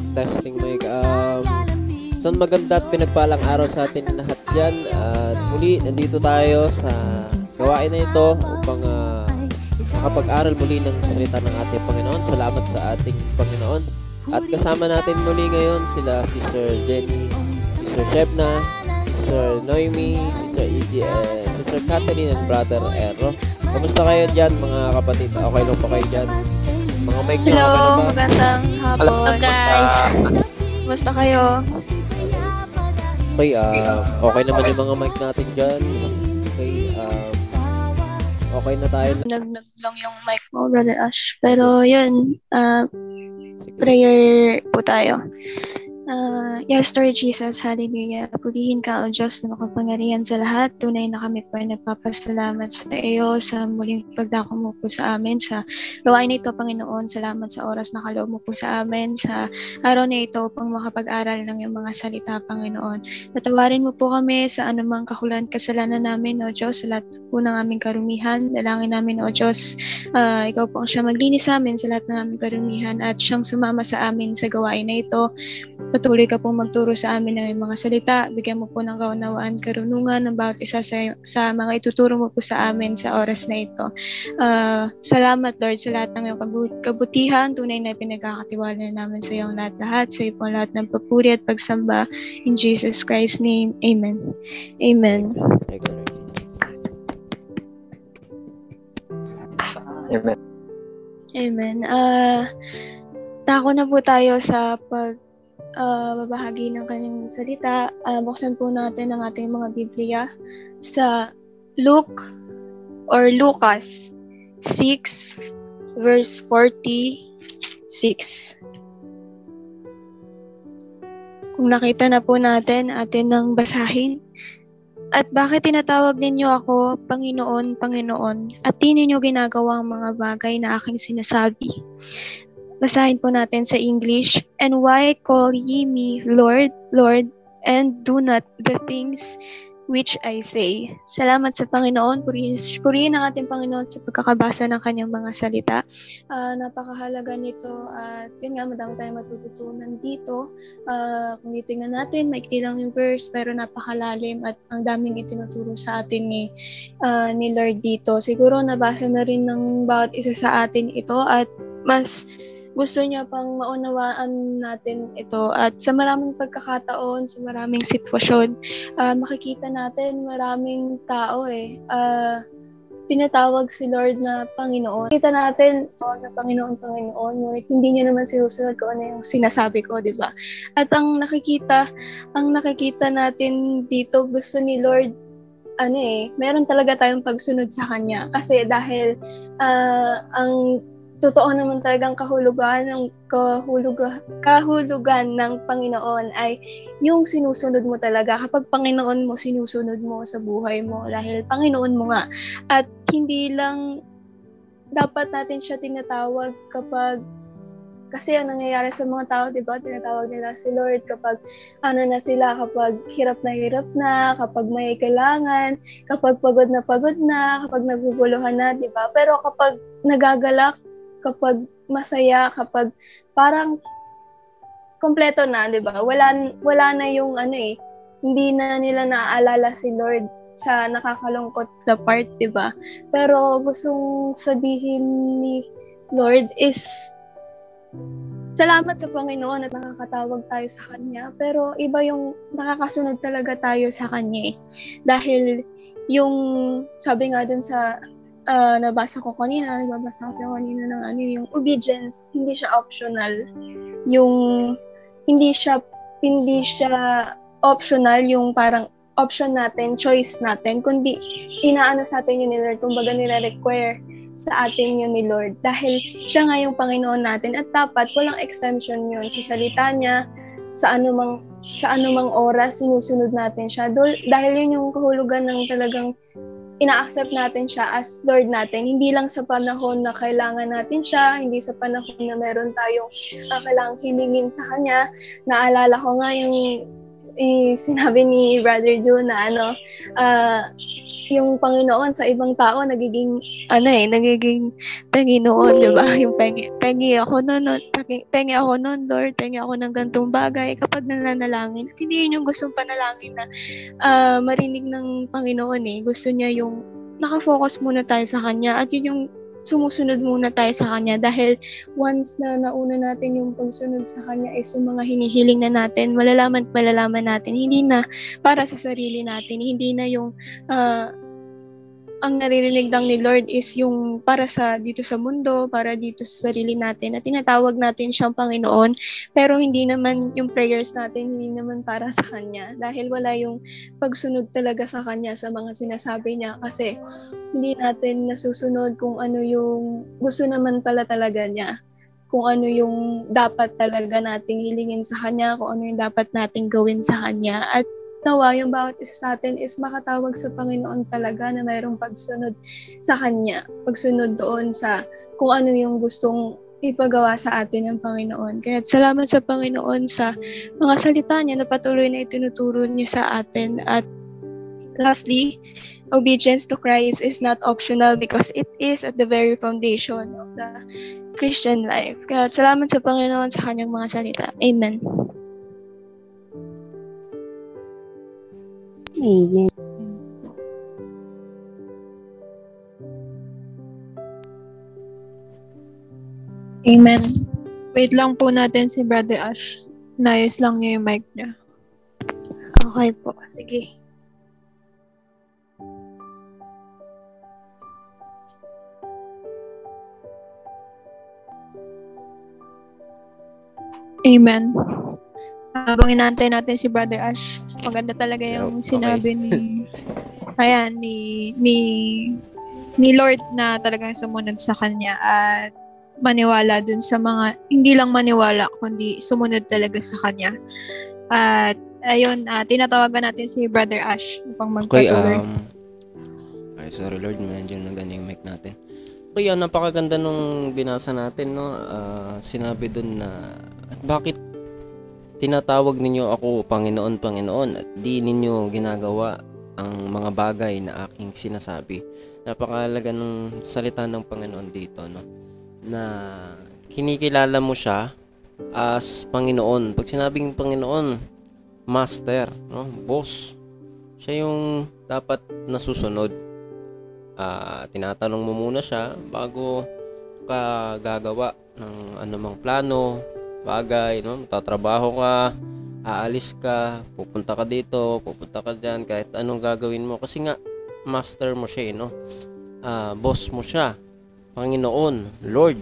Check, testing mic. Um, Isang maganda at pinagpalang araw sa atin lahat dyan. At muli, nandito tayo sa gawain na ito upang uh, makapag-aral muli ng salita ng ating Panginoon. Salamat sa ating Panginoon. At kasama natin muli ngayon sila si Sir Jenny, si Sir Shebna, si Sir Noemi, si Sir Iggy, eh, si Sir Catherine and Brother Ero. Kamusta kayo dyan mga kapatid? Okay lang po kayo dyan? Mic Hello, magandang hapon. Hello, guys. Kumusta kayo? Okay, ah, okay naman yung mga mic natin dyan. Okay, um, okay na tayo. Nag-nag lang yung mic mo, Brother Ash. Pero yun, Sige. prayer po tayo. Uh, yes, Lord Jesus, hallelujah. Purihin ka, O Diyos, na makapangyarihan sa lahat. Tunay na kami po ay nagpapasalamat sa iyo sa muling pagdako mo po sa amin. Sa gawain na ito, Panginoon, salamat sa oras na kaloob mo po sa amin. Sa araw na ito, upang makapag-aral ng iyong mga salita, Panginoon. Natawarin mo po kami sa anumang kakulan kasalanan namin, O Diyos, sa lahat po ng aming karumihan. Dalangin namin, O Diyos, uh, ikaw po ang siya maglinis sa amin sa lahat ng aming karumihan at siyang sumama sa amin sa gawain na ito. Patuloy ka pong magturo sa amin ng mga salita. Bigyan mo po ng kaunawaan, karunungan ng bawat isa sa, sa mga ituturo mo po sa amin sa oras na ito. Uh, salamat Lord sa lahat ng iyong kabut- kabutihan. Tunay na pinagkakatiwala na namin sa iyong lahat-lahat. Sa iyo po lahat ng papuri at pagsamba. In Jesus Christ's name, Amen. Amen. Jesus. Amen. Amen. Ah, tako na po tayo sa pag ah, babahagi ng kanyang salita. Ah, buksan po natin ang ating mga Biblia sa Luke or Lucas 6 verse 46. Kung nakita na po natin, atin nang basahin. At bakit tinatawag ninyo ako, Panginoon, Panginoon, at di ninyo ginagawa ang mga bagay na aking sinasabi? Basahin po natin sa English. And why call ye me Lord, Lord, and do not the things which I say. Salamat sa Panginoon. Purihin, purihin ang ating Panginoon sa pagkakabasa ng kanyang mga salita. Ah, napakahalaga nito at yun nga, madami tayong matututunan dito. Ah, kung titingnan natin, maikli lang yung verse pero napakalalim at ang daming itinuturo sa atin ni, ah, ni Lord dito. Siguro nabasa na rin ng bawat isa sa atin ito at mas gusto niya pang maunawaan natin ito at sa maraming pagkakataon, sa maraming sitwasyon, ah, makikita natin maraming tao eh. ah, tinatawag si Lord na Panginoon. Kita natin so, na Panginoon, Panginoon, ngunit hindi niya naman sinusunod ko ano yung sinasabi ko, di ba? At ang nakikita, ang nakikita natin dito, gusto ni Lord ano eh, meron talaga tayong pagsunod sa Kanya. Kasi dahil ah, ang totoo naman talagang kahulugan ng kahulugan, kahulugan ng Panginoon ay yung sinusunod mo talaga. Kapag Panginoon mo, sinusunod mo sa buhay mo dahil Panginoon mo nga. At hindi lang dapat natin siya tinatawag kapag kasi ang nangyayari sa mga tao, di ba, tinatawag nila si Lord kapag ano na sila, kapag hirap na hirap na, kapag may kailangan, kapag pagod na pagod na, kapag naguguluhan na, di ba? Pero kapag nagagalak, kapag masaya, kapag parang kompleto na, 'di ba? Wala wala na yung ano eh, hindi na nila naaalala si Lord sa nakakalungkot na part, 'di ba? Pero gustong sabihin ni Lord is salamat sa Panginoon at nakakatawag tayo sa Kanya. Pero iba yung nakakasunod talaga tayo sa Kanya eh. Dahil yung, sabi nga dun sa uh, nabasa ko kanina, nagbabasa kasi ako kanina ng ano, yung obedience, hindi siya optional. Yung, hindi siya, hindi siya optional, yung parang option natin, choice natin, kundi inaano sa atin yun ni Lord, kumbaga nire-require sa atin yun ni Lord. Dahil siya nga yung Panginoon natin at dapat walang exemption yun sa salita niya, sa anumang sa anumang oras sinusunod natin siya. Dahil yun yung kahulugan ng talagang ina-accept natin siya as Lord natin. Hindi lang sa panahon na kailangan natin siya, hindi sa panahon na meron tayong uh, kailangang hilingin sa Kanya. Naalala ko nga yung eh, sinabi ni Brother Joe na ano, uh, yung Panginoon sa ibang tao nagiging ano eh, nagiging Panginoon, 'di ba? Yung pengi, pengi ako noon, pengi, pengi ako noon, Lord, pengi ako ng gantong bagay kapag nananalangin. At hindi yun yung gustong panalangin na uh, marinig ng Panginoon eh. Gusto niya yung nakafocus muna tayo sa kanya at yun yung sumusunod muna tayo sa Kanya dahil once na nauna natin yung pagsunod sa Kanya is yung mga hinihiling na natin, malalaman malalaman natin, hindi na para sa sarili natin, hindi na yung uh, ang naririnig lang ni Lord is yung para sa dito sa mundo, para dito sa sarili natin at tinatawag natin siyang Panginoon pero hindi naman yung prayers natin hindi naman para sa Kanya dahil wala yung pagsunod talaga sa Kanya sa mga sinasabi niya kasi hindi natin nasusunod kung ano yung gusto naman pala talaga niya kung ano yung dapat talaga nating hilingin sa Kanya, kung ano yung dapat nating gawin sa Kanya. At nawa yung bawat isa sa atin is makatawag sa Panginoon talaga na mayroong pagsunod sa Kanya. Pagsunod doon sa kung ano yung gustong ipagawa sa atin ng Panginoon. Kaya salamat sa Panginoon sa mga salita niya na patuloy na itinuturo niya sa atin. At lastly, obedience to Christ is not optional because it is at the very foundation of the Christian life. Kaya salamat sa Panginoon sa kanyang mga salita. Amen. Ayan. Amen. Wait lang po natin si Brother Ash. Nayos lang niya yung mic niya. Okay po. Sige. Amen. Habang inaantay natin si Brother Ash, maganda talaga yung Okay. sinabi ni ayan ni ni ni Lord na talagang sumunod sa kanya at maniwala dun sa mga hindi lang maniwala kundi sumunod talaga sa kanya. At ayun, ah, tinatawagan natin si Brother Ash upang Okay, magpatuloy. um, ay, sorry Lord, medyo nagano yung mic natin. Okay, napakaganda nung binasa natin, no? Ah, sinabi dun na, at bakit tinatawag ninyo ako Panginoon, Panginoon, at di ninyo ginagawa ang mga bagay na aking sinasabi. Napakalaga ng salita ng Panginoon dito, no? Na kinikilala mo siya as Panginoon. Pag sinabing Panginoon, Master, no? Boss. Siya yung dapat nasusunod. Ah, tinatanong mo muna siya bago ka gagawa ng anumang plano, bagay, no? Tatrabaho ka, aalis ka, pupunta ka dito, pupunta ka diyan, kahit anong gagawin mo kasi nga master mo siya, eh, no? Ah, boss mo siya. Panginoon, Lord.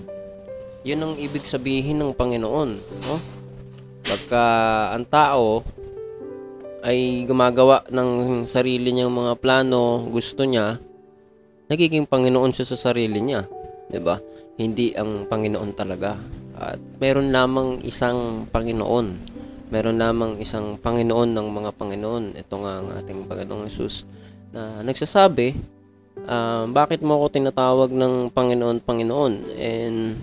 'Yun ang ibig sabihin ng Panginoon, no? Pagka ang tao ay gumagawa ng sarili niyang mga plano, gusto niya, nagiging Panginoon siya sa sarili niya, 'di ba? Hindi ang Panginoon talaga. At meron lamang isang Panginoon. Meron lamang isang Panginoon ng mga Panginoon. Ito nga ang ating Panginoong Yesus na nagsasabi, ah, bakit mo ako tinatawag ng Panginoon, Panginoon? And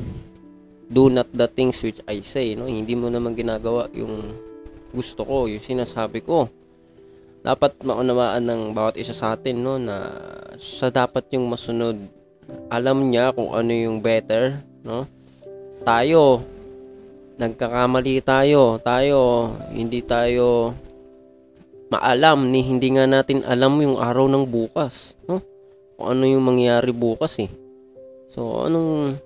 do not the things which I say. No? Hindi mo naman ginagawa yung gusto ko, yung sinasabi ko. Dapat maunawaan ng bawat isa sa atin no, na sa dapat yung masunod. Alam niya kung ano yung better. No? Tayo, nagkakamali tayo. Tayo, hindi tayo maalam ni hindi nga natin alam yung araw ng bukas. No? Kung ano yung mangyayari bukas eh. So, anong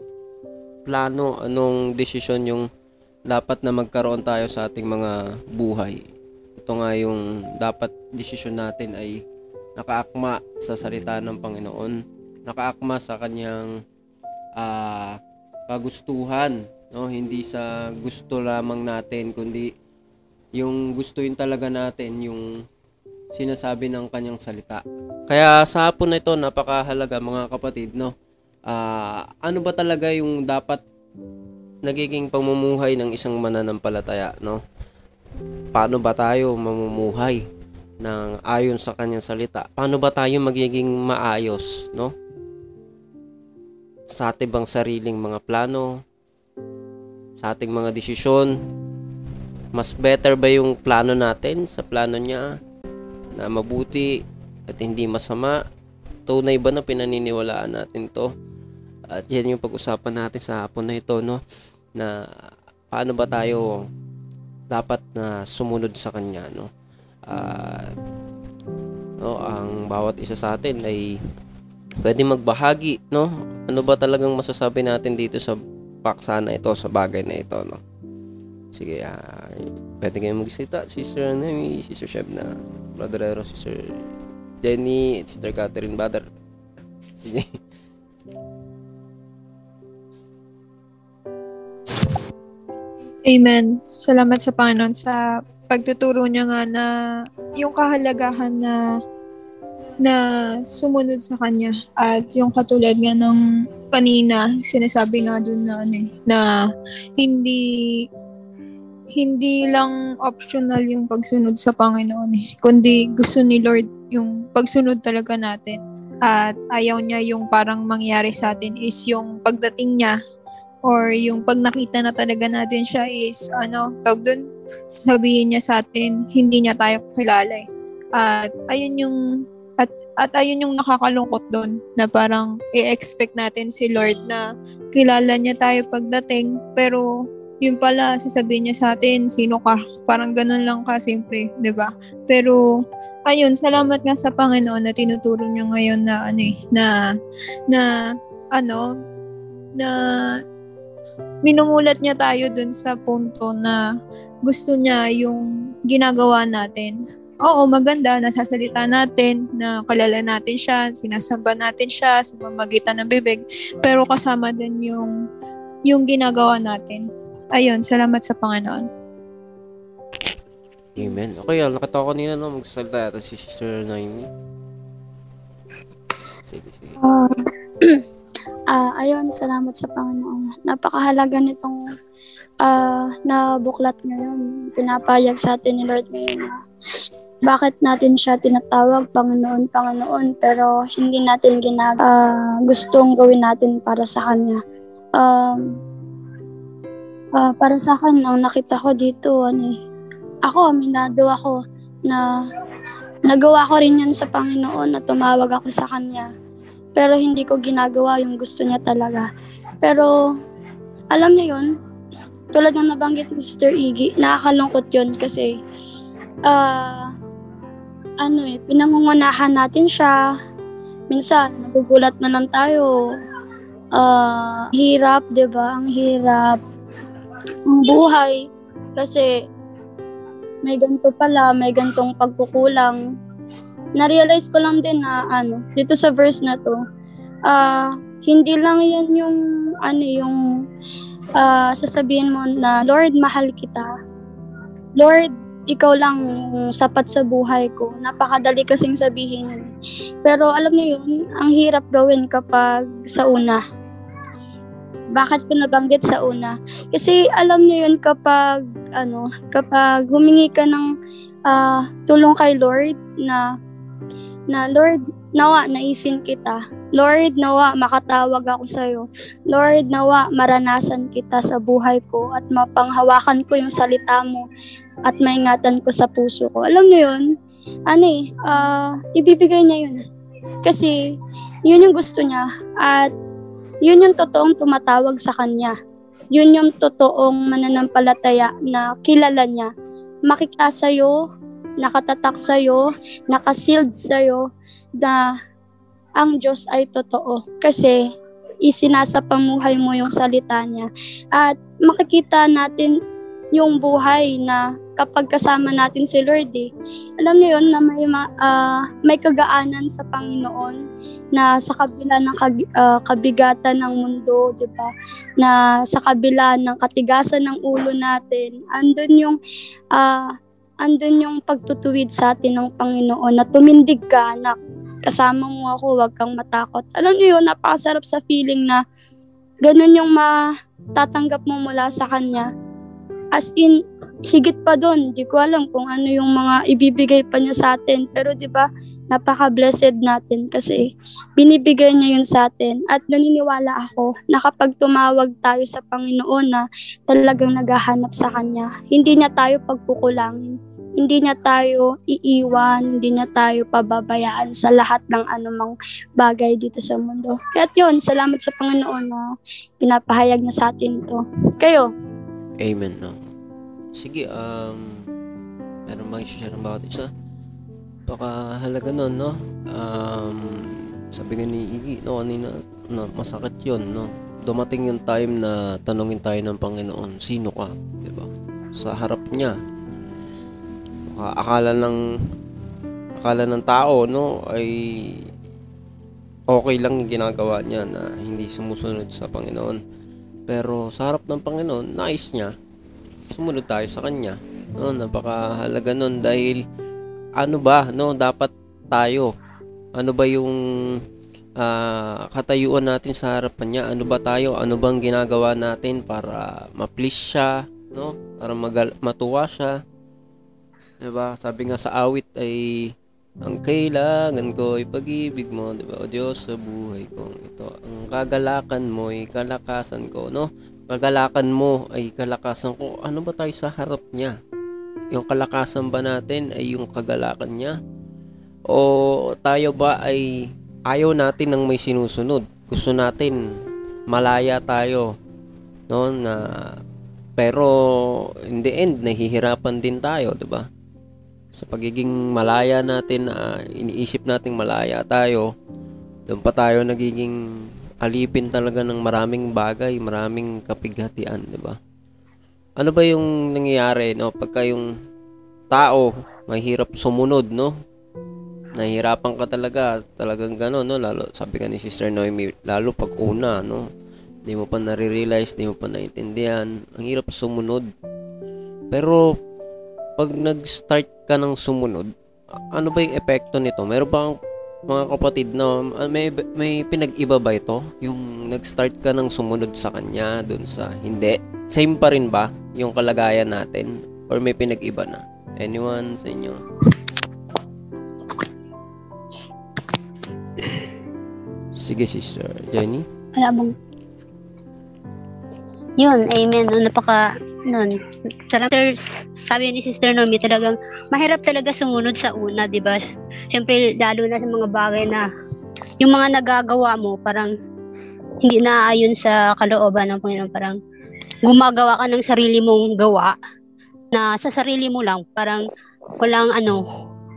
plano, anong desisyon yung dapat na magkaroon tayo sa ating mga buhay. Ito nga yung dapat desisyon natin ay nakaakma sa salita ng Panginoon, nakaakma sa kanyang ah, kagustuhan, no? Hindi sa gusto lamang natin kundi yung gustuin talaga natin yung sinasabi ng kanyang salita. Kaya sa hapon na ito napakahalaga mga kapatid, no? Ah, ano ba talaga yung dapat nagiging pamumuhay ng isang mananampalataya, no? Paano ba tayo mamumuhay ng ayon sa kanyang salita? Paano ba tayo magiging maayos, no? Sa ating bang sariling mga plano, sa ating mga desisyon, mas better ba yung plano natin sa plano niya na mabuti at hindi masama tunay ba na pinaniniwalaan natin to? At yan yung pag-usapan natin sa hapon na ito, no? Na paano ba tayo dapat na sumunod sa kanya, no? At no, ang bawat isa sa atin ay pwede magbahagi, no? Ano ba talagang masasabi natin dito sa paksa na ito, sa bagay na ito, no? Sige, ah, pwede kayong magsalita, Sister Nemi, Sister Sheb na Brother Sister Jenny, Sister Catherine Bader. Sige. Amen. Salamat sa Panginoon sa pagtuturo niya nga na yung kahalagahan na na sumunod sa kanya. At yung katulad nga ng kanina sinasabi nga dun na ano eh, na hindi hindi lang optional yung pagsunod sa Panginoon eh, kundi gusto ni Lord yung pagsunod talaga natin. At ayaw niya yung parang mangyari sa atin is yung pagdating niya or yung pag nakita na talaga natin siya is ano, tawag dun, sasabihin niya sa atin, hindi niya tayo kilala eh. At ayun yung at ayun yung nakakalungkot doon na parang i-expect natin si Lord na kilala niya tayo pagdating. Pero yun pala sasabihin niya sa atin sino ka? Parang ganun lang ka simple 'di ba? Pero ayun salamat nga sa Panginoon na tinuturo niyo ngayon na ano eh, na na ano na minumulat niya tayo dun sa punto na gusto niya yung ginagawa natin. Oo, maganda, nasasalita natin, na kalala natin siya, sinasamba natin siya sa mamagitan ng bibig, pero kasama din yung, yung ginagawa natin. Ayun, salamat sa Panginoon. Amen. Okay, ah, nakita ko kanina no, magsasalita yata si Sister Naomi. Sige, sige. Ah, ah, ayun, salamat sa Panginoon. Napakahalaga nitong ah, na buklat ngayon. Pinapayag sa atin ni Lord ngayon na bakit natin siya tinatawag Panginoon, Panginoon, pero hindi natin ginag ah, gustong gawin natin para sa Kanya. Um, ah, para sa akin, ang nakita ko dito, ano eh, ako, aminado ako na nagawa ko rin yun sa Panginoon na tumawag ako sa Kanya. Pero hindi ko ginagawa yung gusto niya talaga. Pero, alam niya yun, tulad ng nabanggit ni Sister Iggy, nakakalungkot yun kasi, ah, ano eh, pinangungunahan natin siya. Minsan, nagugulat na lang tayo. Ah, hirap, 'di ba? Ang hirap. Ang buhay. Kasi, may ganito pala, may gantong pagkukulang. Na-realize ko lang din na ano, dito sa verse na to, ah hindi lang yan yung ano yung ah, sasabihin mo na Lord, mahal kita. Lord, ikaw lang sapat sa buhay ko. Napakadali kasing sabihin. Pero alam niyo yun, ang hirap gawin kapag sa una. Bakit ko nabanggit sa una? Kasi alam niyo yun kapag ano, kapag humingi ka ng ah, tulong kay Lord na na Lord, nawa naisin kita. Lord, nawa makatawag ako sa iyo. Lord, nawa maranasan kita sa buhay ko at mapanghawakan ko yung salita mo at maingatan ko sa puso ko. Alam niyo yun? Ano eh, ah, ibibigay niya yun. Kasi yun yung gusto niya at yun yung totoong tumatawag sa kanya. Yun yung totoong mananampalataya na kilala niya. Makita sa'yo, nakatatak sa'yo, nakasealed sa'yo na ang Diyos ay totoo. Kasi isinasapamuhay mo yung salita niya. At makikita natin yung buhay na kapag kasama natin si Lord eh. Alam niyo yun na may, ma- ah, may kagaanan sa Panginoon na sa kabila ng kag- ah, kabigatan ng mundo, di ba? Na sa kabila ng katigasan ng ulo natin, andun yung ah, andun yung pagtutuwid sa atin ng Panginoon na tumindig ka, anak. Kasama mo ako, huwag kang matakot. Alam niyo yun, napakasarap sa feeling na ganun yung matatanggap mo mula sa Kanya. As in, higit pa doon. Di ko alam kung ano yung mga ibibigay pa niya sa atin. Pero di ba napaka-blessed natin kasi binibigay niya yun sa atin. At naniniwala ako na kapag tumawag tayo sa Panginoon na talagang naghahanap sa Kanya, hindi niya tayo pagkukulangin. hindi niya tayo iiwan, hindi niya tayo pababayaan sa lahat ng anumang bagay dito sa mundo. Kaya yun, salamat sa Panginoon na pinapahayag niya sa atin ito. Kayo, Amen, no? Sige, um, meron bang i-share ng bawat isa? Pakahalaga nun, no? Um, sabi nga ni Iggy, no, kanina, na masakit yun, no? Dumating yung time na tanungin tayo ng Panginoon, sino ka? ba? Sa harap niya. Baka Akala ng akala ng tao, no, ay okay lang yung ginagawa niya na hindi sumusunod sa Panginoon. Pero sa harap ng Panginoon, nais niya, sumunod tayo sa Kanya. No, napakahalaga nun dahil ano ba, no, dapat tayo. Ano ba yung ah, katayuan natin sa harapan niya? Ano ba tayo? Ano bang ginagawa natin para ma-please siya, no? Para magal- matuwa siya. 'Di ba? Sabi nga sa awit ay ang kailangan ko ay pag-ibig mo, 'di ba? O Diyos sa buhay ko ito. Ang kagalakan mo ay kalakasan ko, no? Kagalakan mo ay kalakasan ko. Ano ba tayo sa harap niya? Yung kalakasan ba natin ay yung kagalakan niya? O tayo ba ay ayaw natin ng may sinusunod? Gusto natin malaya tayo, no? Na pero in the end nahihirapan din tayo, 'di ba? sa pagiging malaya natin na iniisip nating malaya tayo, doon pa tayo nagiging alipin talaga ng maraming bagay, maraming kapighatian, di ba? Ano ba yung nangyayari, no? Pagka yung tao, mahirap sumunod, no? Nahihirapan ka talaga, talagang gano'n, no? Lalo, sabi ka ni Sister Noemi, lalo pag una, no? Hindi mo pa nare-realize, hindi mo pa naintindihan. Ang hirap sumunod. Pero, pag nag-start ka ng sumunod, ano ba yung epekto nito? Meron bang mga kapatid na ah, may, may pinag-iba ba ito? Yung nag-start ka ng sumunod sa kanya dun sa hindi? Same pa rin ba yung kalagayan natin? Or may pinag-iba na? Anyone sa inyo? Sige, sister. Jenny? wala bang Yun, amen. No, napaka, nun, sir, sabi ni Sister Nomi, talagang, mahirap talaga sumunod sa una, di ba? Siyempre, lalo na sa mga bagay na, yung mga nagagawa mo, parang, hindi na ayon sa kalooban ng Panginoon, parang, gumagawa ka ng sarili mong gawa, na sa sarili mo lang, parang, walang ano,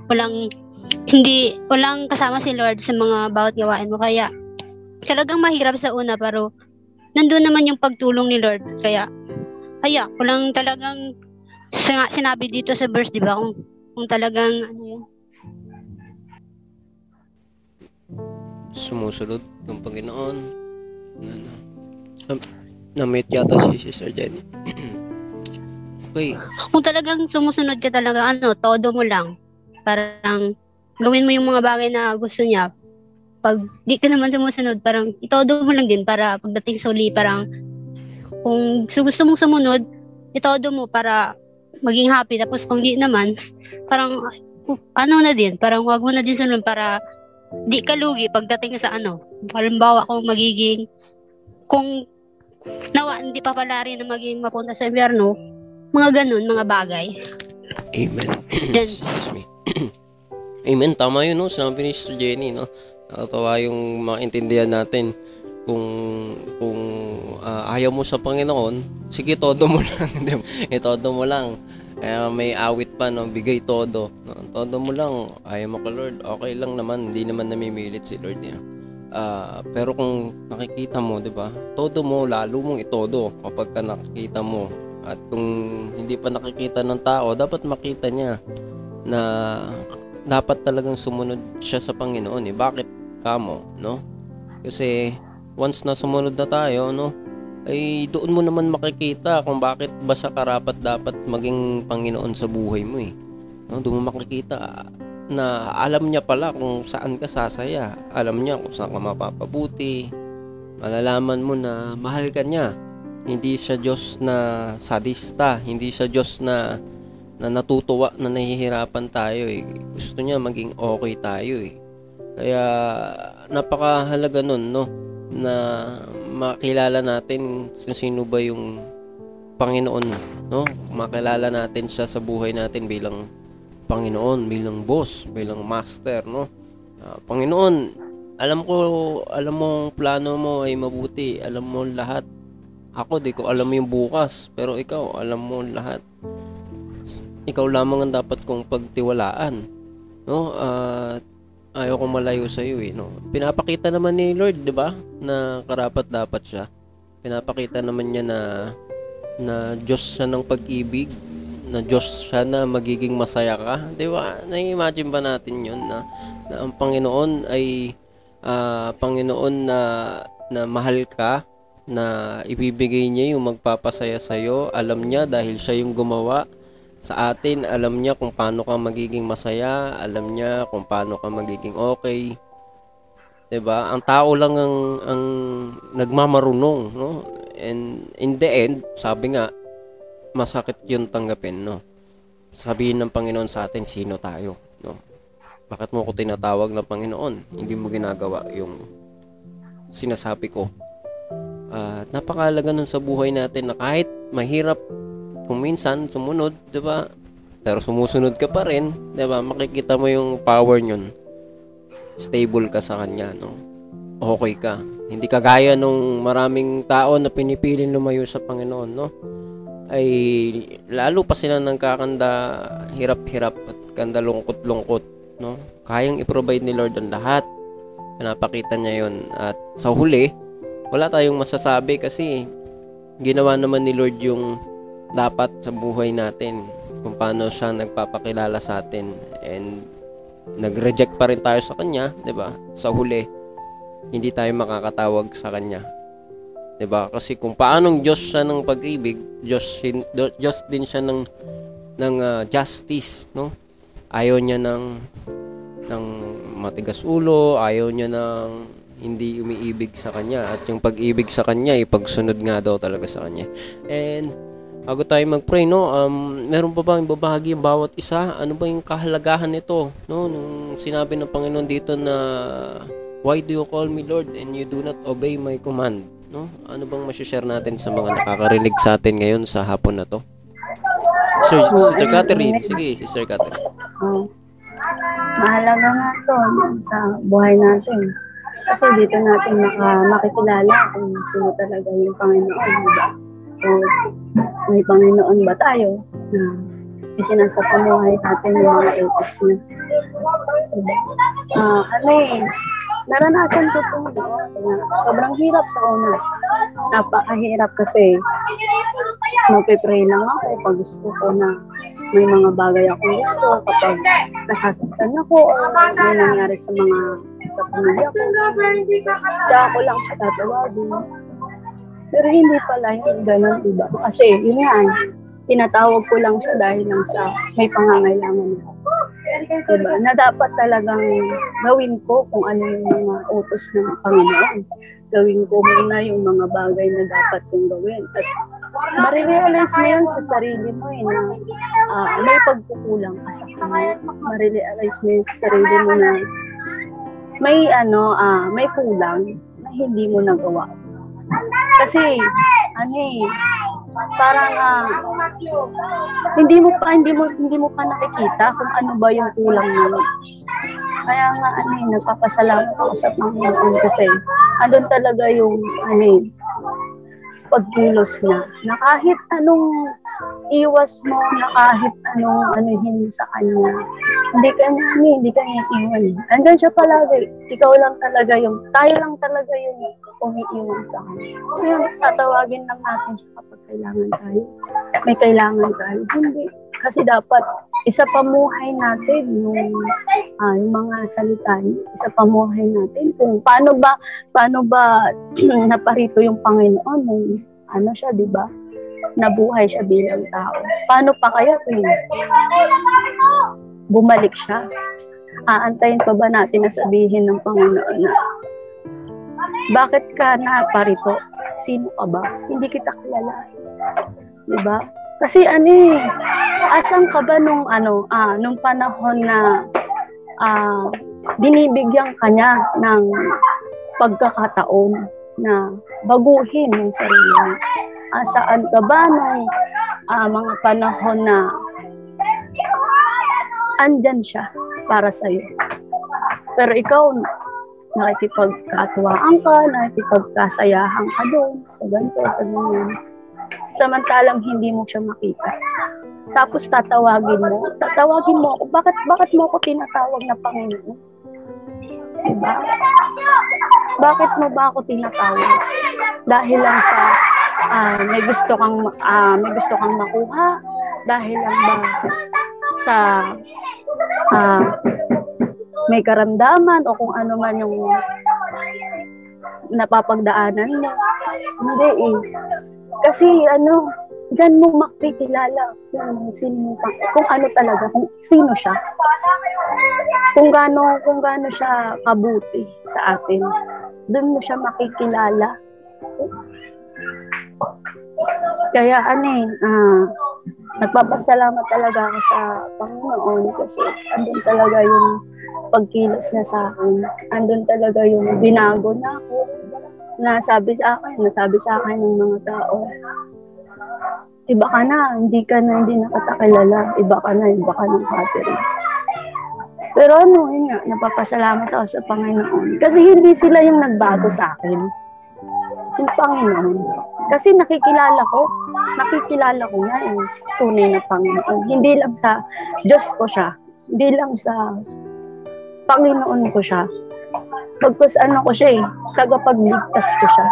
walang, hindi, walang kasama si Lord sa mga bawat gawain mo, kaya, talagang mahirap sa una, pero, nandun naman yung pagtulong ni Lord. Kaya, kaya, kulang talagang sina- sinabi dito sa verse, di ba? Kung, kung talagang, ano yun, Sumusunod ng Panginoon. Ano? Na- Na-mute yata si Sister Jenny. okay. kung talagang sumusunod ka talaga, ano, todo mo lang. Parang, gawin mo yung mga bagay na gusto niya. Pag di ka naman sumusunod, parang, itodo mo lang din para pagdating sa uli, parang, kung gusto, mong sumunod, itodo mo para maging happy. Tapos kung di naman, parang, ano na din, parang wag mo na din sunod para di ka lugi pagdating sa ano. Halimbawa kung magiging, kung nawa, hindi pa pala rin na maging mapunta sa impyerno, mga ganun, mga bagay. Amen. Then- Excuse me. Amen. Tama yun, no? Sinabi ni Sister Jenny, no? Nakatawa yung maintindihan natin kung kung ah, ayaw mo sa Panginoon, sige todo mo lang, hindi mo. Eh, todo mo lang. Kaya may awit pa, no? Bigay todo. No? Todo mo lang. Ayaw mo ka, Lord. Okay lang naman. Hindi naman namimilit si Lord niya. Ah, pero kung nakikita mo, 'di ba? Todo mo lalo mong itodo kapag ka nakikita mo. At kung hindi pa nakikita ng tao, dapat makita niya na dapat talagang sumunod siya sa Panginoon eh. Bakit kamo, no? Kasi once na sumunod na tayo, no? Ay doon mo naman makikita kung bakit ba sa karapat dapat maging Panginoon sa buhay mo eh. No? Doon mo makikita na alam niya pala kung saan ka sasaya. Alam niya kung saan ka mapapabuti. Malalaman mo na mahal ka niya. Hindi siya Diyos na sadista. Hindi siya Diyos na na natutuwa na nahihirapan tayo eh. Gusto niya maging okay tayo eh. Kaya napakahalaga nun no na makilala natin kung sino ba yung Panginoon no makilala natin siya sa buhay natin bilang Panginoon bilang boss, bilang master, no? Ah, Panginoon, alam ko, alam mo plano mo ay mabuti, alam mo lahat. Ako, di ko alam yung bukas, pero ikaw, alam mo lahat. Ikaw lamang ang dapat kong pagtiwalaan, no? At ayaw kong malayo sa iyo, eh, no? Pinapakita naman ni Lord, di ba, na karapat dapat siya. Pinapakita naman niya na na Diyos siya ng pag-ibig, na Diyos siya na magiging masaya ka. Di ba? Na-imagine ba natin yun na, na ang Panginoon ay ah, Panginoon na, na mahal ka, na ibibigay niya yung magpapasaya sa'yo. Alam niya dahil siya yung gumawa sa atin. Alam niya kung paano ka magiging masaya. Alam niya kung paano ka magiging okay. 'Di ba? Ang tao lang ang ang nagmamarunong, no? And in the end, sabi nga, masakit 'yun tanggapin, no? Sabihin ng Panginoon sa atin sino tayo, no? Bakit mo ko tinatawag na Panginoon? Hindi mo ginagawa yung sinasabi ko. At napakalaga nun sa buhay natin na kahit mahirap kung minsan sumunod, 'di ba? Pero sumusunod ka pa rin, 'di ba? Makikita mo yung power niyon stable ka sa kanya, no? Okay ka. Hindi kagaya nung maraming tao na pinipiling lumayo sa Panginoon, no? Ay lalo pa sila nang kakanda hirap-hirap at kanda lungkot-lungkot, no? Kayang i-provide ni Lord ang lahat. Pinapakita niya yon at sa huli, wala tayong masasabi kasi ginawa naman ni Lord yung dapat sa buhay natin kung paano siya nagpapakilala sa atin and nag-reject pa rin tayo sa kanya, 'di ba? Sa huli, hindi tayo makakatawag sa kanya. 'Di ba? Kasi kung paanong Diyos siya ng pag-ibig, Diyos Diyos din siya ng ng ah, justice, no? Ayaw niya ng ng matigas ulo, ayaw niya ng hindi umiibig sa kanya at yung pag-ibig sa kanya ipagsunod nga daw talaga sa kanya. And Bago tayo mag-pray, no, um, meron pa bang babahagi ang bawat isa? Ano ba yung kahalagahan nito? No, nung sinabi ng Panginoon dito na Why do you call me Lord and you do not obey my command? No? Ano bang masishare natin sa mga nakakarinig sa atin ngayon sa hapon na to? Sir, Sister Catherine. Sige, Sister Catherine. Oh. Mahalaga nga to sa buhay natin. Kasi dito natin maka, makikilala kung sino talaga yung Panginoon, di ba? May Panginoon ba tayo na isinasapamuhay natin yung mga etos niya. Diba? Ah, ano eh, naranasan ko po, no? na sobrang hirap sa una. Napakahirap kasi magpipray lang ako pag gusto ko na may mga bagay akong gusto kapag nasasaktan ako o may nangyari sa mga sa pamilya ko. Tsaka ko lang siya tatawagin. Pero hindi pala yun, ganun, diba? Kasi, yun nga, tinatawag ko lang siya dahil lang sa may pangangailangan ako. Diba? Na dapat talagang gawin ko kung ano yung mga utos ng Panginoon. Gawin ko muna yung mga bagay na dapat kong gawin. At marirealize mo yun sa sarili mo eh, na ah, may pagkukulang ka sa Kanya. Marirealize mo yun sa sarili mo na may ano, ah, may kulang na hindi mo nagawa. Kasi, ano eh, parang ah, hindi mo pa hindi mo hindi mo pa nakikita kung ano ba yung kulang mo. Kaya nga ano eh, nagpapasalamat ako sa Panginoon kasi andun talaga yung ano eh, pagkilos na na kahit anong iwas mo na kahit anong anuhin mo sa kanya. Hindi ka ano, hindi ka niya iwan andyan siya palagi. Ikaw lang talaga yung tayo lang talaga yung umiiwan sa kanya. Kaya tatawagin lang natin siya kapag kailangan tayo. May kailangan tayo. Hindi. Kasi dapat isa pamuhay natin yung, ah, yung mga salita isa pamuhay natin kung paano ba paano ba naparito yung Panginoon ano siya, di ba? Nabuhay siya bilang tao. Paano pa kaya kung bumalik siya? Aantayin pa ba natin na sabihin ng Panginoon na bakit ka naparito? Sino ka ba? Hindi kita kilala. Di ba? Kasi ano eh, asan ka ba nung ano, ah, nung panahon na ah, binibigyan ka niya ng pagkakataon na baguhin yung sarili mo. Asaan ka ba nung ah, mga panahon na andyan siya para sa'yo. Pero ikaw, nakikipagkatuwaan ka, nakikipagkasayahan ka doon, sa ganito, sa ganyan. Samantalang hindi mo siya makita. Tapos tatawagin mo, tatawagin mo ako, bakit, bakit mo ako tinatawag na Panginoon? Diba? Bakit mo ba ako tinatawag? Dahil lang sa ah, may gusto kang ah, may gusto kang makuha? Dahil lang ba sa ah, may karamdaman o kung ano man yung napapagdaanan mo? Hindi eh. Kasi ano, Diyan mo makikilala kung sino pa, kung ano talaga, kung sino siya. Kung gaano, kung gaano siya kabuti sa atin. Doon mo siya makikilala. Kaya ano eh, ah, nagpapasalamat talaga ako sa Panginoon kasi andun talaga yung pagkilos niya sa akin. Andun talaga yung binago na ako. Nasabi sa akin, nasabi sa akin ng mga tao, iba ka na, hindi ka na, hindi na kita kilala, iba ka na, iba ka ng Catherine. Pero ano, yun nga, napapasalamat ako sa Panginoon. Kasi hindi sila yung nagbago sa akin. Yung Panginoon. Kasi nakikilala ko, nakikilala ko na yung tunay na Panginoon. Hindi lang sa Diyos ko siya. Hindi lang sa Panginoon ko siya. Pagkus ano ko siya eh, tagapagligtas ko siya.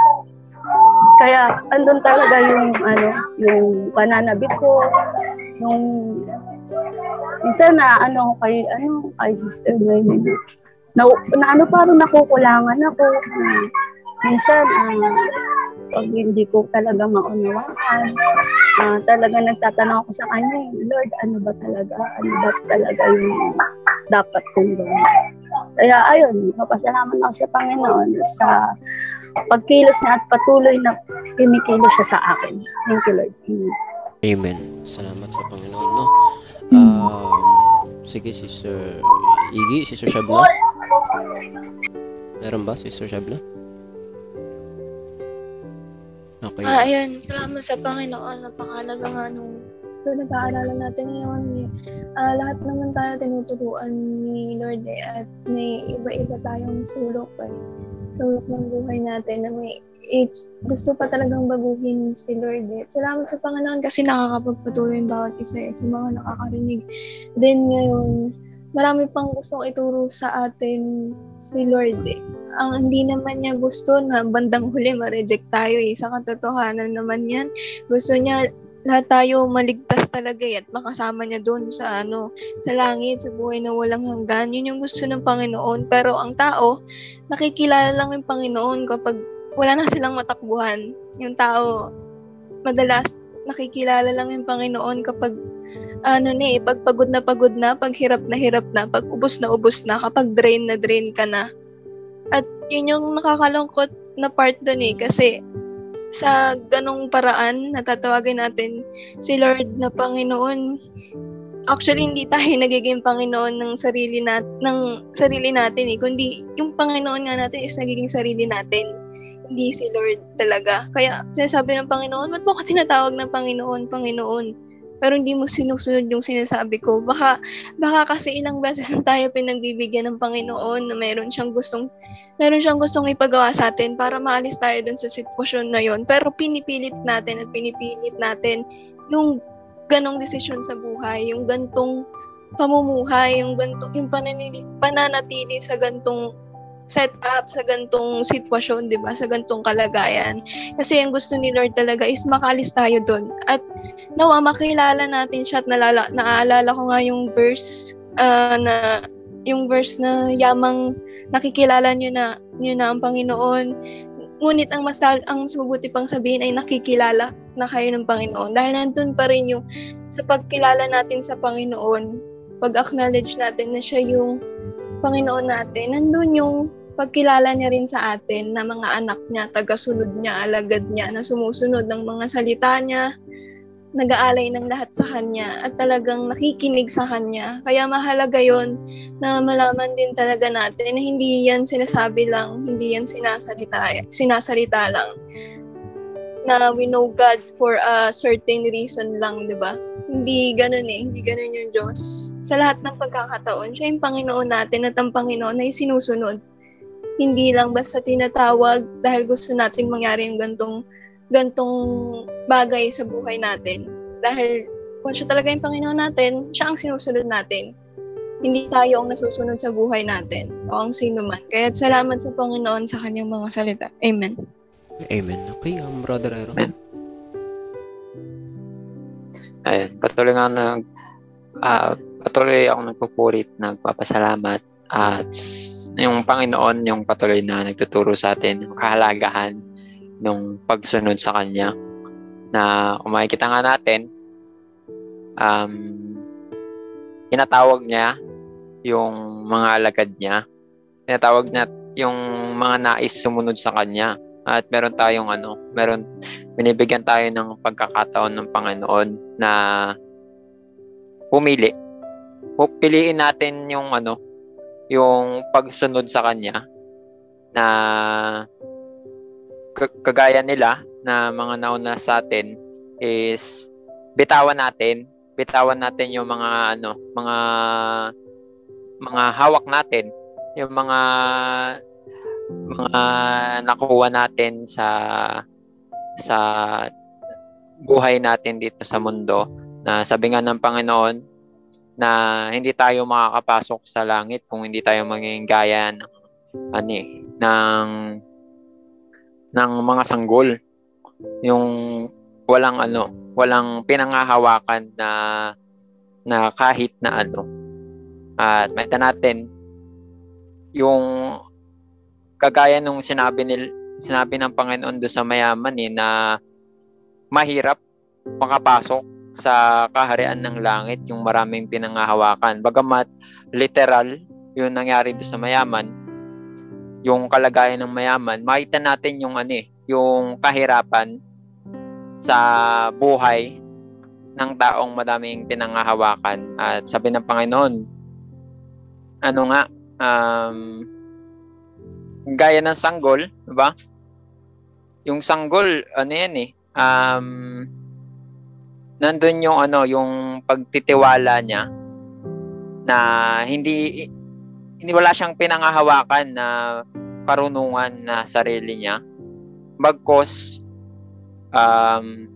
Kaya andun talaga yung ano, yung pananabik ko, yung minsan na ano kay ano kay sister Noemi na, na ano parang nakukulangan ako. Na, minsan ah, pag hindi ko talaga maunawaan, ah, talaga nagtatanong ako sa kanya, Lord, ano ba talaga? Ano ba talaga yung dapat kong gawin? Kaya ayun, mapasalamat ako sa Panginoon sa pagkilos niya at patuloy na kimikilos siya sa akin. Thank you, Lord. Amen. Amen. Salamat sa Panginoon, no? Um, sige, Sister Iggy, Sister Shabla. Meron ba, Sister Shabla? Okay. Ah, ayun. Salamat sa Panginoon. Napakalaga nga nung So, nag-aalala natin ngayon, ah, lahat naman tayo tinuturuan ni Lord eh, at may iba-iba tayong sulok eh. Sulok ng buhay natin na may it's, gusto pa talagang baguhin si Lord eh. Salamat sa Panginoon kasi nakakapagpatuloy yung bawat isa eh, sa mga nakakarinig. Then ngayon, marami pang gustong ituro sa atin si Lord eh. Ang hindi naman niya gusto na bandang huli ma-reject tayo eh. Sa katotohanan naman yan, gusto niya lahat tayo maligtas talaga eh, at makasama niya doon sa ano sa langit sa buhay na walang hanggan yun yung gusto ng Panginoon pero ang tao nakikilala lang yung Panginoon kapag wala na silang matakbuhan yung tao madalas nakikilala lang yung Panginoon kapag ano na eh, pag pagod na pagod na, pag hirap na hirap na, pag ubos na ubos na, kapag drain na drain ka na. At yun yung nakakalungkot na part doon eh, kasi sa ganong paraan, natatawagin natin si Lord na Panginoon. Actually, hindi tayo nagiging Panginoon ng sarili nat ng sarili natin eh, kundi yung Panginoon nga natin is nagiging sarili natin. Hindi si Lord talaga. Kaya sinasabi ng Panginoon, ba't mo ka tinatawag ng Panginoon, Panginoon? Pero hindi mo sinusunod yung sinasabi ko. Baka, baka kasi ilang beses na tayo pinagbibigyan ng Panginoon na meron siyang gustong meron siyang gustong ipagawa sa atin para maalis tayo dun sa sitwasyon na yon. Pero pinipilit natin at pinipilit natin yung ganong desisyon sa buhay, yung gantong pamumuhay, yung gantong, yung pananili, pananatili sa gantong setup, sa gantong sitwasyon, di ba? Sa gantong kalagayan. Kasi yung gusto ni Lord talaga is makalis tayo doon. At nawa, makilala natin siya at nalala, naaalala ko nga yung verse uh, na yung verse na yamang nakikilala niyo na niyo na ang Panginoon. Ngunit ang masal ang mabuti pang sabihin ay nakikilala na kayo ng Panginoon dahil nandun pa rin yung sa pagkilala natin sa Panginoon, pag-acknowledge natin na siya yung Panginoon natin, nandun yung pagkilala niya rin sa atin na mga anak niya, tagasunod niya, alagad niya, na sumusunod ng mga salita niya, nag-aalay ng lahat sa kanya at talagang nakikinig sa kanya. Kaya mahalaga yon na malaman din talaga natin na hindi yan sinasabi lang, hindi yan sinasalita, sinasalita lang. na we know God for a certain reason lang, di ba? Hindi ganun eh. Hindi ganun yung Diyos. Sa lahat ng pagkakataon, siya yung Panginoon natin at ang Panginoon ay sinusunod. Hindi lang basta tinatawag dahil gusto natin mangyari yung gantong, gantong bagay sa buhay natin. Dahil kung siya talaga yung Panginoon natin, siya ang sinusunod natin. Hindi tayo ang nasusunod sa buhay natin o ang sino man. Kaya salamat sa Panginoon sa kanyang mga salita. Amen. Amen. Okay, um, Brother Ero. Amen. Ayun, patuloy nga nag ah, patuloy ako nagpupurit, nagpapasalamat at yung Panginoon yung patuloy na nagtuturo sa atin yung kahalagahan ng pagsunod sa Kanya na kung makikita nga natin um, tinatawag niya yung mga alagad niya tinatawag niya yung mga nais sumunod sa Kanya at meron tayong ano, meron binibigyan tayo ng pagkakataon ng Panginoon na pumili. Piliin natin yung ano, yung pagsunod sa kanya na kagaya nila na mga nauna sa atin is bitawan natin, bitawan natin yung mga ano, mga mga hawak natin, yung mga mga nakuha natin sa sa buhay natin dito sa mundo na sabi nga ng Panginoon na hindi tayo makakapasok sa langit kung hindi tayo maging gaya ng ano eh, ng ng mga sanggol. Yung walang ano walang pinangahawakan na na kahit na ano. At makita natin yung kagaya nung sinabi nil sinabi ng Panginoon do sa mayaman eh, na mahirap makapasok sa kaharian ng langit yung maraming pinangahawakan. Bagamat literal yung nangyari do sa mayaman, yung kalagayan ng mayaman, makita natin yung ano eh, yung kahirapan sa buhay ng taong madaming pinangahawakan. At sabi ng Panginoon, ano nga, um, gaya ng sanggol, di ba? Yung sanggol, ano yan eh, um, nandun yung ano, yung pagtitiwala niya na hindi, hindi wala siyang pinangahawakan na karunungan na sarili niya. Bagkos, um,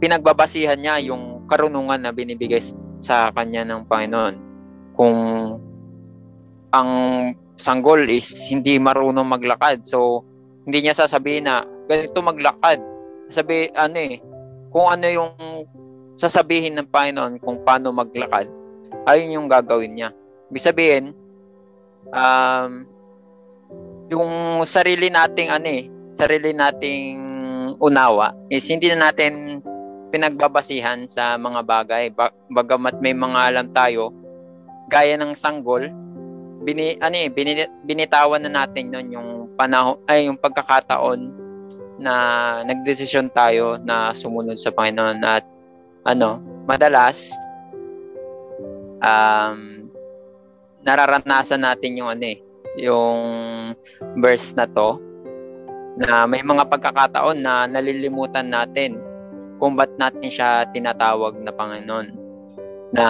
pinagbabasihan niya yung karunungan na binibigay sa kanya ng Panginoon. Kung ang sanggol is hindi marunong maglakad. So, hindi niya sasabihin na ganito maglakad. Sabi, ano eh, kung ano yung sasabihin ng Panginoon kung paano maglakad, ayun yung gagawin niya. Ibig sabihin, um, yung sarili nating ano eh, sarili nating unawa is hindi na natin pinagbabasihan sa mga bagay. Ba- bagamat may mga alam tayo, gaya ng sanggol, bini ano eh, bini, binitawan na natin nun yung panahon ay yung pagkakataon na nagdesisyon tayo na sumunod sa Panginoon at ano, madalas um nararanasan natin yung ano eh, yung verse na to na may mga pagkakataon na nalilimutan natin kung ba't natin siya tinatawag na Panginoon na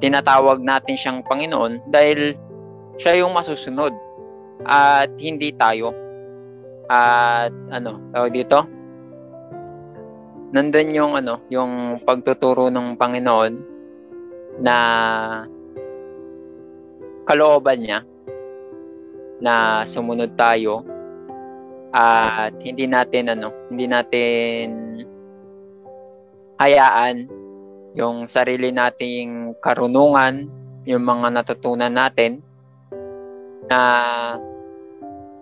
tinatawag natin siyang Panginoon dahil siya yung masusunod at hindi tayo. At ano, tawag dito? Nandun yung ano, yung pagtuturo ng Panginoon na kalooban niya na sumunod tayo at hindi natin ano, hindi natin hayaan yung sarili nating karunungan, yung mga natutunan natin na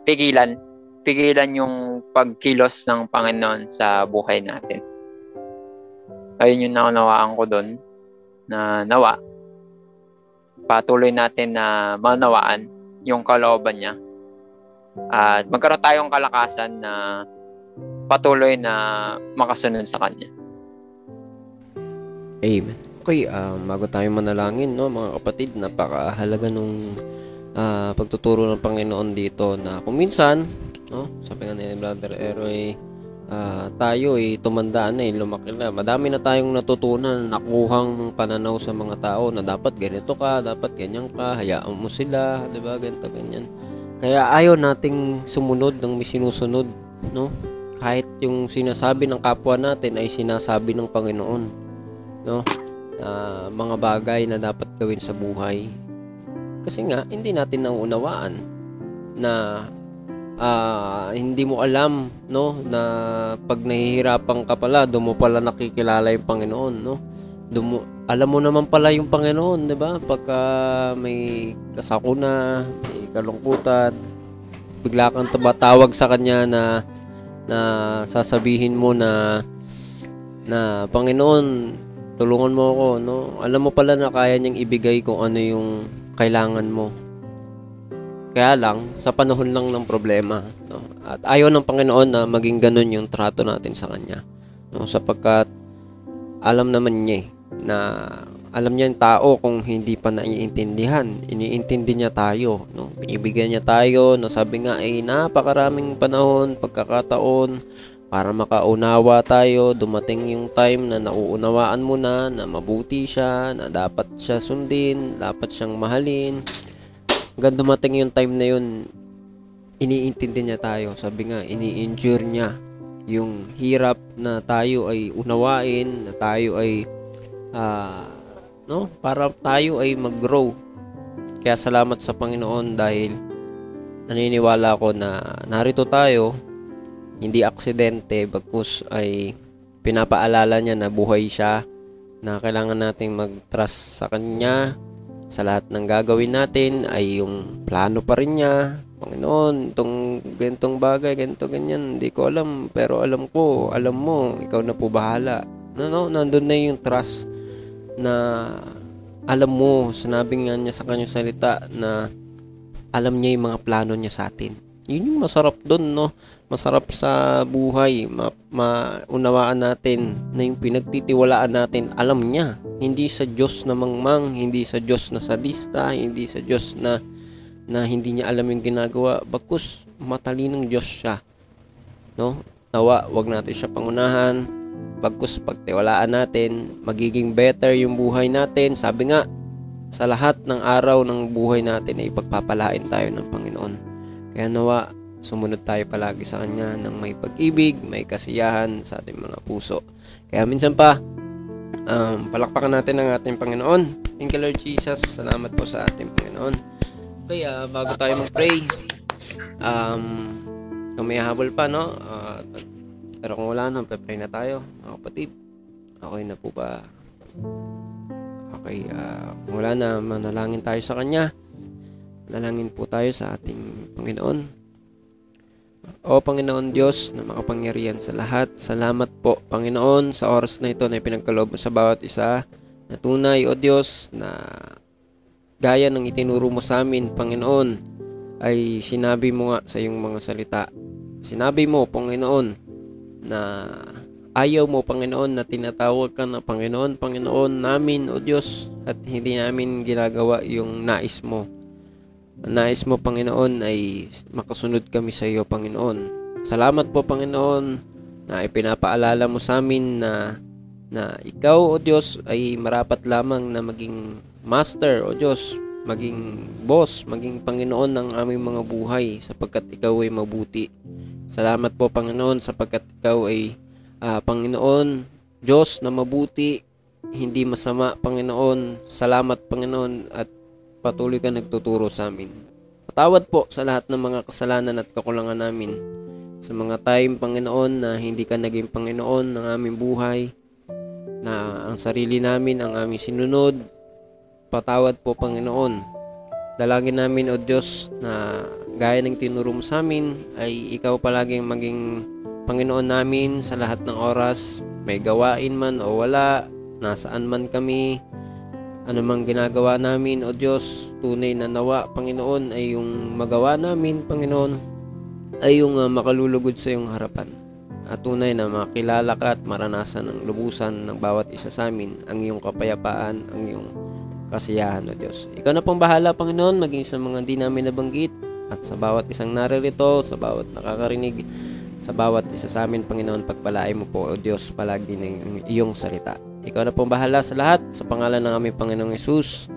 pigilan, pigilan yung pagkilos ng Panginoon sa buhay natin. Ayun yung naunawaan ko doon na nawa patuloy natin na manawaan yung kalooban niya at magkaroon tayong kalakasan na patuloy na makasunod sa Kanya. Amen. Okay, um, bago tayo manalangin, no, mga kapatid, napakahalaga nung ah, pagtuturo ng Panginoon dito na kung minsan, no, sabi nga ni Brother Eroy, ah, tayo ay tumanda na eh, lumaki na. Madami na tayong natutunan, nakuhang pananaw sa mga tao na dapat ganito ka, dapat ganyan ka, hayaan mo sila, 'di ba? Ganito ganyan. Kaya ayaw nating sumunod ng may sinusunod, no? Kahit yung sinasabi ng kapwa natin ay sinasabi ng Panginoon, no? Na mga bagay na dapat gawin sa buhay. Kasi nga hindi natin nauunawaan na ah, hindi mo alam no na pag nahihirapan ka pala doon mo pala nakikilala yung Panginoon no? Doon mo, alam mo naman pala yung Panginoon di ba? Pagka may kasakuna may kalungkutan bigla kang tumatawag sa kanya na na sasabihin mo na na Panginoon tulungan mo ako no? Alam mo pala na kaya niyang ibigay kung ano yung kailangan mo kaya lang, sa panahon lang ng problema. No? At ayaw ng Panginoon na maging ganun yung trato natin sa Kanya. No? Sapagkat alam naman niya eh, na alam niya yung tao kung hindi pa naiintindihan. Iniintindi niya tayo. No? Binibigyan niya tayo na sabi nga ay napakaraming panahon, pagkakataon para makaunawa tayo. Dumating yung time na nauunawaan mo na na mabuti siya, na dapat siya sundin, dapat siyang mahalin hanggang dumating yung time na yun, iniintindi niya tayo. Sabi nga, ini-endure niya yung hirap na tayo ay unawain, na tayo ay, ah, no, para tayo ay mag-grow. Kaya salamat sa Panginoon dahil naniniwala ako na narito tayo, hindi aksidente, bagkus ay pinapaalala niya na buhay siya, na kailangan nating mag-trust sa Kanya, sa lahat ng gagawin natin ay yung plano pa rin niya. Panginoon, itong ganitong bagay, ganito ganyan, hindi ko alam. Pero alam ko, alam mo, ikaw na po bahala. No, no, nandun na yung trust na alam mo, sinabi nga niya sa kanyang salita na alam niya yung mga plano niya sa atin. Yun yung masarap doon, no? Masarap sa buhay, ma- maunawaan natin na yung pinagtitiwalaan natin, alam niya. Hindi sa Diyos na mangmang, hindi sa Diyos na sadista, hindi sa Diyos na na hindi niya alam yung ginagawa. Bagkus, matalinong Diyos siya. No? Nawa, wag natin siya pangunahan. Bagkus, pagtiwalaan natin, magiging better yung buhay natin. Sabi nga, sa lahat ng araw ng buhay natin ay pagpapalain tayo ng Panginoon. Kaya nawa, sumunod tayo palagi sa Kanya ng may pag-ibig, may kasiyahan sa ating mga puso. Kaya minsan pa, um, palakpakan natin ang ating Panginoon. Thank you Lord Jesus. Salamat po sa ating Panginoon. Kaya bago tayo mag-pray, um, kung may habol pa, no? Uh, pero kung wala na, pray na tayo, mga kapatid. Okay na po ba? Okay, uh, kung wala na, manalangin tayo sa Kanya. Nalangin po tayo sa ating Panginoon. O Panginoon Diyos na makapangyarihan sa lahat, salamat po Panginoon sa oras na ito na pinagkaloob mo sa bawat isa na tunay o Diyos na gaya ng itinuro mo sa amin Panginoon ay sinabi mo nga sa iyong mga salita. Sinabi mo Panginoon na ayaw mo Panginoon na tinatawag ka na Panginoon, Panginoon namin o Diyos at hindi namin ginagawa yung nais mo. Nais mo, Panginoon, ay makasunod kami sa iyo, Panginoon. Salamat po, Panginoon, na ipinapaalala mo sa amin na, na ikaw, O Diyos, ay marapat lamang na maging master, O Diyos, maging boss, maging Panginoon ng aming mga buhay sapagkat ikaw ay mabuti. Salamat po, Panginoon, sapagkat ikaw ay uh, Panginoon, Diyos na mabuti, hindi masama, Panginoon. Salamat, Panginoon, at patuloy ka nagtuturo sa amin. Patawad po sa lahat ng mga kasalanan at kakulangan namin. Sa mga time, Panginoon, na hindi ka naging Panginoon ng aming buhay, na ang sarili namin ang aming sinunod, patawad po, Panginoon. Dalangin namin, O Diyos, na gaya ng tinuro mo sa amin, ay ikaw palaging maging Panginoon namin sa lahat ng oras, may gawain man o wala, nasaan man kami, ano mang ginagawa namin, O Diyos, tunay na nawa, Panginoon, ay yung magawa namin, Panginoon, ay yung uh, makalulugod sa iyong harapan. At tunay na makilala ka at maranasan ng lubusan ng bawat isa sa amin ang iyong kapayapaan, ang iyong kasiyahan, O Diyos. Ikaw na pong bahala, Panginoon, maging sa mga hindi namin nabanggit at sa bawat isang naririto, sa bawat nakakarinig sa bawat isa sa amin, Panginoon, pagpalain mo po, O Diyos, palagi ng iyong salita. Ikaw na pong bahala sa lahat, sa pangalan ng aming Panginoong Yesus.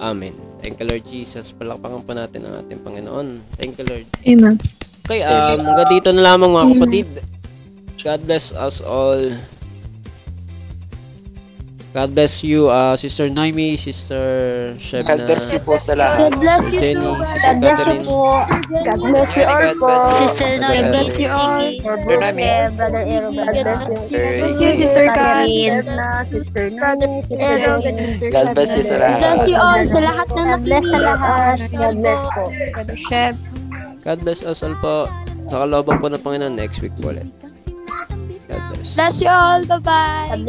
Amen. Thank you, Lord Jesus. Palakpakan po natin ang ating Panginoon. Thank you, Lord. Amen. Okay, um, hanggang dito na lamang mga kapatid. God bless us all. God bless you, uh, Sister Noemi, Sister Shebna, God bless you po sa lahat. God bless you Jenny, too. Sister Catherine. God bless you all po. Sister God Noemi. bless you all. Brother Noemi. Brother Ero, God bless you. Sister Bless you, Sister. Edna, Sister Sister Ero. God bless you sa God lahat. bless you all sa lahat na God bless sa lahat. God bless po. Brother Shep. God bless us all po. Sa kalooban po ng Panginoon, next week po ulit. God bless. Bless you all. Bye-bye.